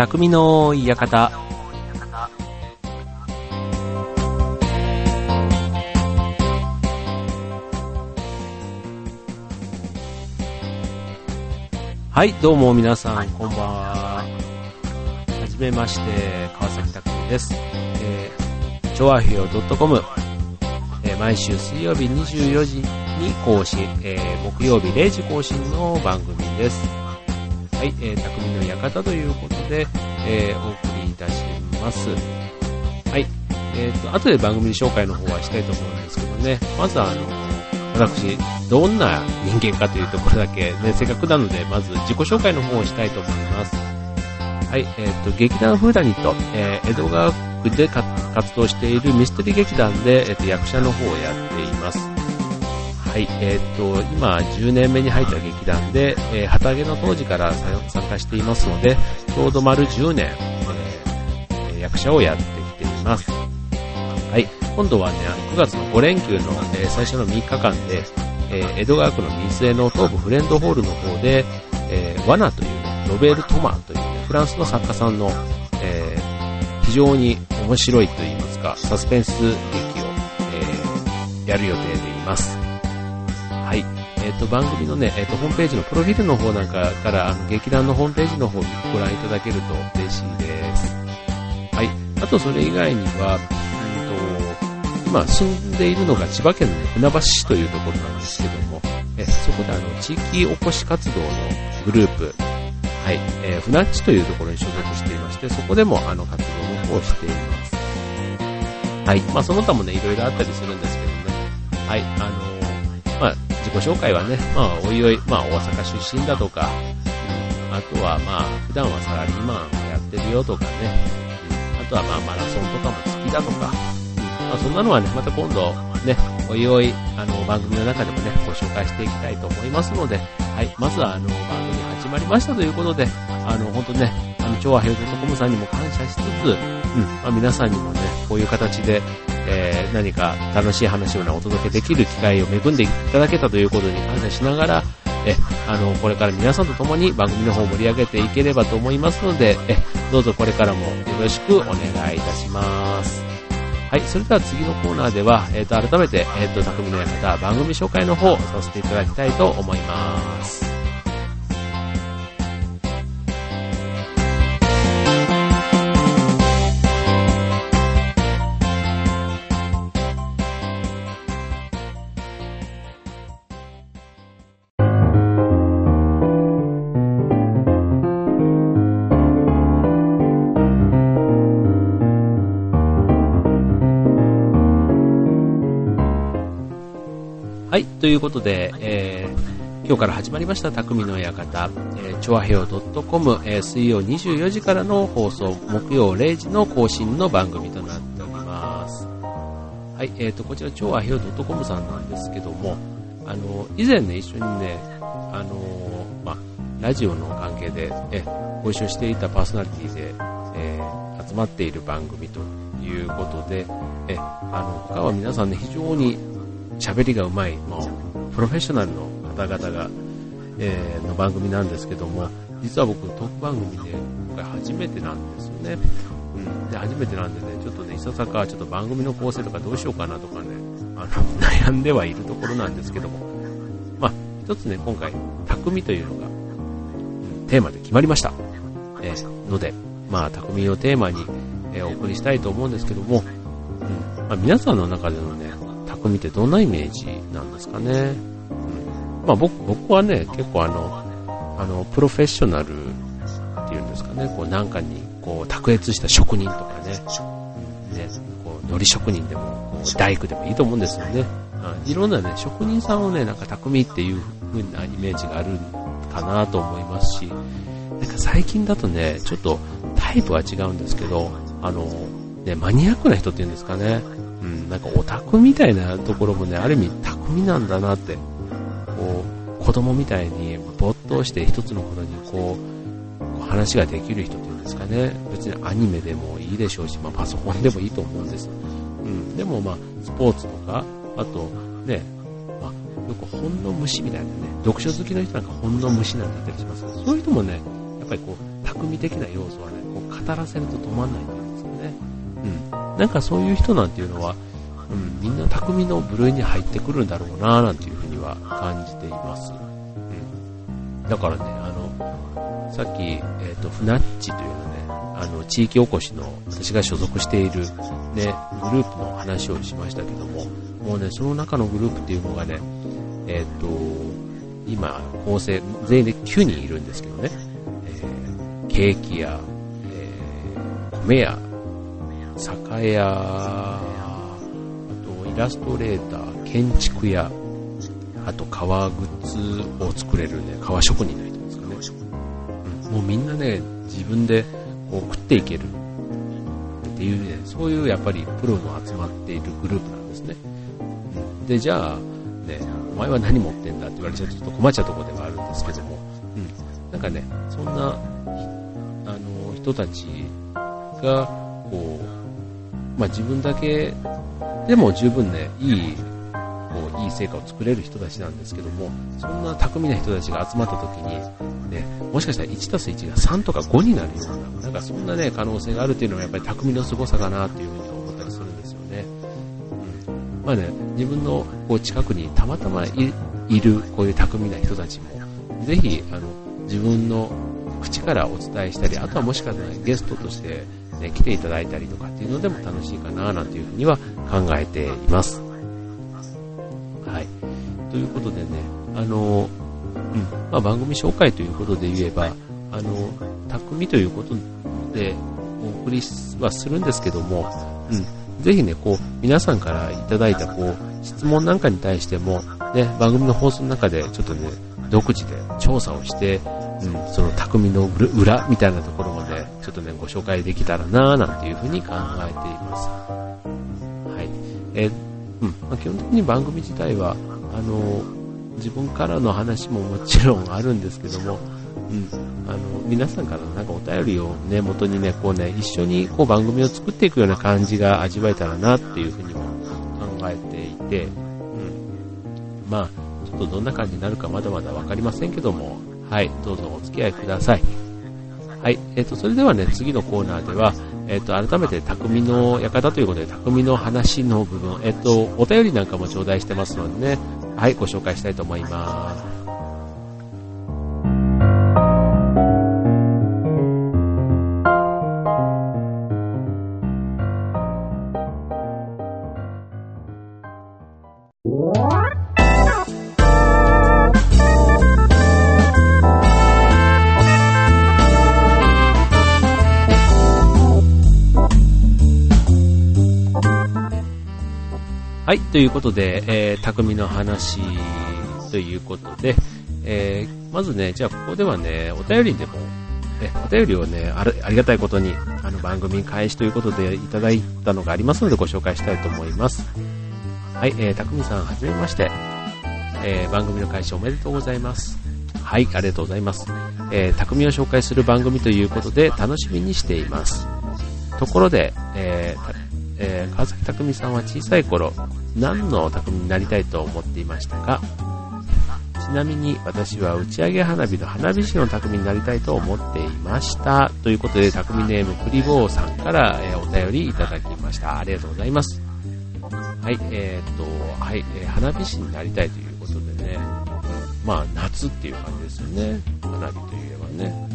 匠の館。はい、どうも皆さん、こんばんは。はじめまして、川崎匠です。えー、調和表 .com、えー、毎週水曜日24時に更新、えー、木曜日0時更新の番組です。はい、えー、匠の館ということで、えー、お送りいたします。はい、え、ー、と、後で番組紹介の方はしたいと思うんですけどね、まずはあの、私、どんな人間かというところだけ、ね、せっかくなので、まず自己紹介の方をしたいと思います。はい、えっ、ー、と、劇団フーダニット、えー、江戸川区で活動しているミステリー劇団で、えっ、ー、と、役者の方をやっています。はい、えっ、と、今、10年目に入った劇団で、えー、旗揚げの当時から参加していますので、ちょうど丸10年、えー、役者をやってきています。はい、今度はね、9月の5連休の、え最初の3日間で、え江戸川区の水江の東部フレンドホールの方で、えー、ワナという、ロベール・トマンというね、フランスの作家さんの、え、非常に面白いと言いますか、サスペンス劇を、え、やる予定でいます。えっ、と、番組のね、えっ、と、ホームページのプロフィールの方なんかから、あの、劇団のホームページの方をご覧いただけると嬉しいです。はい。あと、それ以外には、うんと今住んでいるのが千葉県のね船橋市というところなんですけども、えそこであの地域おこし活動のグループ、はい、えー、船っちというところに所属していまして、そこでもあの活動の方をしています。はい、まあその他もね、いろいろあったりするんですけどね、はい、あの、自己紹介はね、まあおいおい、まあ大阪出身だとか、うん、あとはまあ普段はサラリーマンをやってるよとかね、うん、あとはまあマラソンとかも好きだとか、まあ、そんなのはね、また今度、ね、おいおい、あの、番組の中でもね、ご紹介していきたいと思いますので、はい、まずは、あの、番組始まりましたということで、あの、本当ね、あの、超和平洋 .com さんにも感謝しつつ、うん、まあ、皆さんにもね、こういう形で、えー、何か楽しい話をね、お届けできる機会を恵んでいただけたということに感謝しながら、え、あの、これから皆さんと共に番組の方を盛り上げていければと思いますので、え、どうぞこれからもよろしくお願いいたします。はい、それでは次のコーナーでは、えっ、ー、と、改めて、えっ、ー、と、匠の館番組紹介の方させていただきたいと思います。いということで、えー、今日から始まりました匠の館、えー、チョアヘオ .com、えー、水曜24時からの放送、木曜0時の更新の番組となっております。はい、えーと、こちら、チョアヘオ .com さんなんですけども、あの、以前ね、一緒にね、あのまラジオの関係で、え、ご一緒していたパーソナリティで、えー、集まっている番組ということで、え、あの、他は皆さんね、非常に喋りがうまい、もう、プロフェッショナルの方々が、えー、の番組なんですけども、実は僕、トーク番組で、今回初めてなんですよね。うん。で、初めてなんでね、ちょっとね、いささか、ちょっと番組の構成とかどうしようかなとかね、あの、悩んではいるところなんですけども、まあ、一つね、今回、匠というのが、うん、テーマで決まりました。えー、ので、まあ、匠をテーマに、えー、お送りしたいと思うんですけども、うん、まあ、皆さんの中でのね、匠ってどんなイメージなんですかね。うん、まあ僕、僕はね、結構あの、あの、プロフェッショナルっていうんですかね、こうなんかに、こう、卓越した職人とかね、ね、こう、海苔職人でも、こう大工でもいいと思うんですよね。うん、いろんなね、職人さんをね、なんか匠っていう風なイメージがあるかなと思いますし、なんか最近だとね、ちょっとタイプは違うんですけど、あの、ね、マニアックな人っていうんですかね、うん、なんかオタクみたいなところもね、ある意味匠なんだなって、こう、子供みたいに没頭して一つのことにこう、話ができる人っていうんですかね、別にアニメでもいいでしょうし、まあ、パソコンでもいいと思うんです。うん、でもまあ、スポーツとか、あと、ね、まあ、よく本の虫みたいなね、読書好きの人なんか本の虫なんて言ったりしますけど、そういう人もね、やっぱりこう、匠的な要素はね、こう語らせると止まんないんで。うん。なんかそういう人なんていうのは、うん、みんな匠の部類に入ってくるんだろうななんていうふうには感じています。うん。だからね、あの、さっき、えっ、ー、と、フナッチというのね、あの、地域おこしの私が所属しているね、グループの話をしましたけども、もうね、その中のグループっていうのがね、えっ、ー、と、今、構成、全員で9人いるんですけどね、えー、ケーキ屋、えー、米屋、酒屋、あとイラストレーター、建築屋、あと革靴を作れるね、革職人の人ですかね。うん、もうみんなね、自分でこう食っていける。っていうね、そういうやっぱりプロの集まっているグループなんですね。で、じゃあ、ね、お前は何持ってんだって言われちゃうとちょっと困っちゃうところではあるんですけども、うん、なんかね、そんな、あの、人たちが、こう、まあ、自分だけでも十分ね、いい、こう、いい成果を作れる人たちなんですけども、そんな巧みな人たちが集まった時に、ね、もしかしたら1たす1が3とか5になるような、なんかそんなね、可能性があるっていうのはやっぱり匠の凄さかなっていうふうに思ったりするんですよね。うん。まあね、自分のこう近くにたまたまいるこういう巧みな人たちも、ぜひ、あの、自分の口からお伝えしたり、あとはもしかしたらゲストとして、ね、来ていただいたりとかっていうのでも楽しいかななんていうふうには考えています。はい。ということでね、あの、うんまあ、番組紹介ということで言えば、あの、匠ということでお送りはするんですけども、うん、ぜひね、こう、皆さんからいただいた、こう、質問なんかに対しても、ね、番組の放送の中で、ちょっとね、独自で調査をして、うん、その匠の裏みたいなところまょっとね、ご紹介できたらなぁ、なんていうふうに考えています。はい。えー、うん、まあ、基本的に番組自体は、あの、自分からの話ももちろんあるんですけども、うん、あの皆さんからのなんかお便りを、ね、元にねこうね一緒にこう番組を作っていくような感じが味わえたらなっていうふうにも考えていて、うん、まあちょっとどんな感じになるかまだまだ分かりませんけども、はい、どうぞお付き合いください。はい、えっ、ー、と、それではね、次のコーナーでは、えっ、ー、と、改めて匠の館ということで、匠の話の部分、えっ、ー、と、お便りなんかも頂戴してますのでね、はい、ご紹介したいと思います。はい、ということで、えー、匠の話ということで、えー、まずね、じゃあここではね、お便りでも、ね、お便りをねあ、ありがたいことに、あの番組開始ということでいただいたのがありますのでご紹介したいと思います。はい、えー、匠さん、はじめまして。えー、番組の開始おめでとうございます。はい、ありがとうございます。えー、匠を紹介する番組ということで楽しみにしています。ところで、えーえー、川崎匠さんは小さい頃、何の匠になりたいと思っていましたか？ちなみに私は打ち上げ花火の花火師の匠になりたいと思っていました。ということで、匠ネームクリボーさんから、えー、お便りいただきました。ありがとうございます。はい、えー、っと、はい、えー、花火師になりたいということでね、まあ、夏っていう感じですよね。花火といえばね。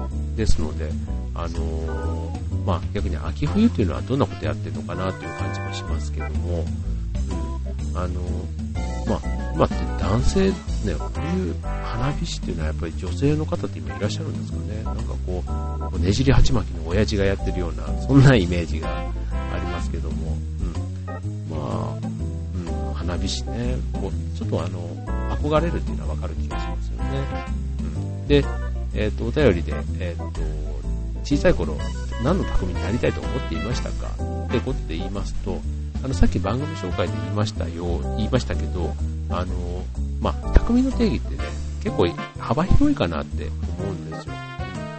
うん。ですので、あのーまあ、逆に秋冬っていうのはどんなことやってるのかなという感じもしますけども、うん、あの、まあ、今って男性、ね、こういう花火師っていうのはやっぱり女性の方って今いらっしゃるんですかね。なんかこう、ねじり鉢巻きの親父がやってるような、そんなイメージがありますけども、うん、まあ、うん、花火師ね、こう、ちょっとあの、憧れるっていうのはわかる気がしますよね。うん、で、え、ー、と、お便りで、えっ、ー、と、小さい頃、何の匠になりたいと思っていましたか？ってことで言いますと、あの、さっき番組紹介で言いましたよ、言いましたけど、あの、まあ、匠の定義ってね、結構幅広いかなって思うんですよ。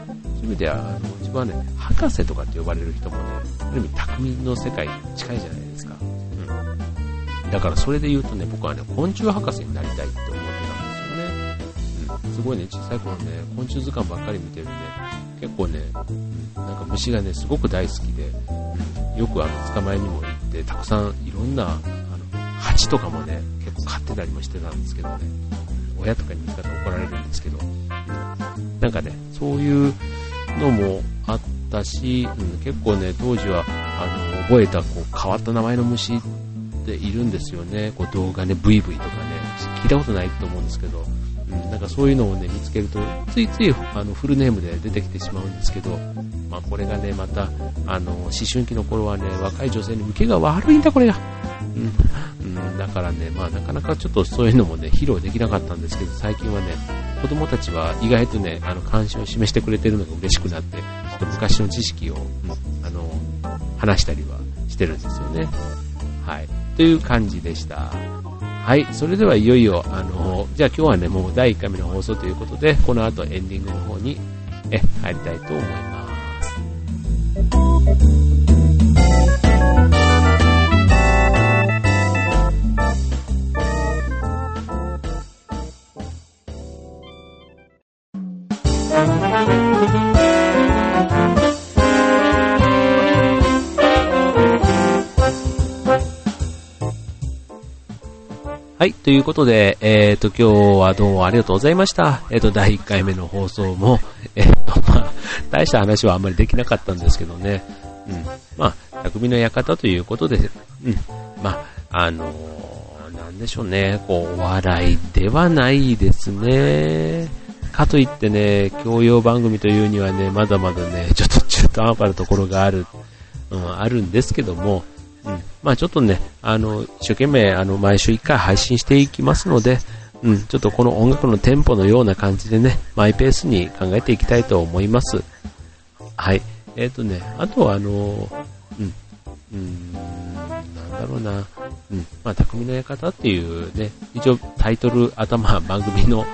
そういう意味では、あの、自分はね、博士とかって呼ばれる人もね、ある意味匠の世界に近いじゃないですか。うん。だからそれで言うとね、僕はね、昆虫博士になりたいって思ってたんです。ごいね、小さい頃ね、昆虫図鑑ばっかり見てるんで、結構ね、なんか虫がね、すごく大好きで、よくあの、捕まえにも行って、たくさんいろんな、あの、蜂とかもね、結構飼ってたりもしてたんですけどね、親とかに見方怒られるんですけど、なんかね、そういうのもあったし、うん、結構ね、当時は、あの、覚えた、こう、変わった名前の虫っているんですよね。こう、動画ね、ブイブイとかね、聞いたことないと思うんですけど、うん、なんかそういうのをね、見つけると、ついついあのフルネームで出てきてしまうんですけど、まあこれがね、また、あの、思春期の頃はね、若い女性に受けが悪いんだ、これが。うん、だからね、まあなかなかちょっとそういうのもね、披露できなかったんですけど、最近はね、子供たちは意外とね、あの、関心を示してくれてるのが嬉しくなって、ちょっと昔の知識を、うん、あの、話したりはしてるんですよね。はい。という感じでした。はい、それではいよいよ、あの、じゃあ今日はね、もう第1回目の放送ということで、この後エンディングの方に、え、入りたいと思います。はい、ということで、えっ、ー、と、今日はどうもありがとうございました。えっ、ー、と、第1回目の放送も、えっ、ー、と、まあ、大した話はあんまりできなかったんですけどね。うん。まあ、匠の館ということで、うん。まあ、あのなんでしょうね、こう、お笑いではないですね。かといってね、教養番組というにはね、まだまだね、ちょっと中途半端なところがある、うん、あるんですけども、うん。まあちょっとね、あの、一生懸命、あの、毎週1回配信していきますので、うん、ちょっとこの音楽のテンポのような感じでね、マイペースに考えていきたいと思います。はい。えっ、ー、とね、あとはあの、うん、うん、なんだろうな、うん、まあ、匠の館っていうね、一応タイトル、頭、番組の、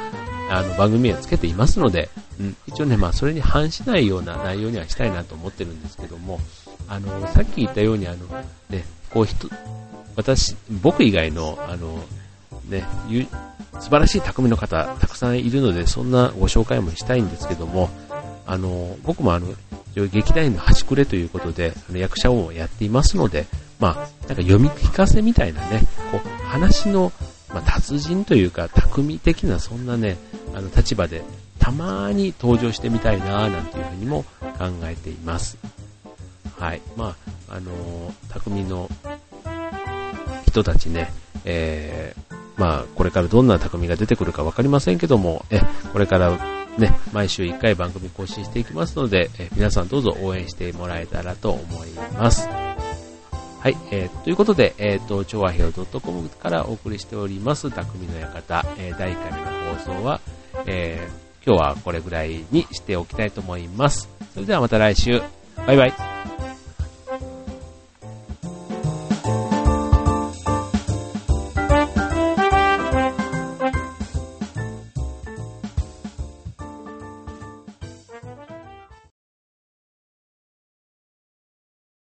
あの、番組はつけていますので、うん、一応ね、まあ、それに反しないような内容にはしたいなと思ってるんですけども、あの、さっき言ったように、あの、ね、こう人、私、僕以外の、あの、ね、素晴らしい匠の方、たくさんいるので、そんなご紹介もしたいんですけども、あの、僕もあの、劇団員の端くれということで、あの役者をやっていますので、まあ、なんか読み聞かせみたいなね、こう、話の、まあ、達人というか、匠的な、そんなね、あの、立場で、たまに登場してみたいな、なんていうふうにも考えています。はい。まあ、あのー、匠の人たちね、えー、まあ、これからどんな匠が出てくるかわかりませんけども、え、これからね、毎週1回番組更新していきますので、え皆さんどうぞ応援してもらえたらと思います。はい、えー、ということで、えっ、ー、と、調和表 .com からお送りしております、匠の館、えー、第1回目の放送は、えー、今日はこれぐらいにしておきたいと思います。それではまた来週、バイバイ。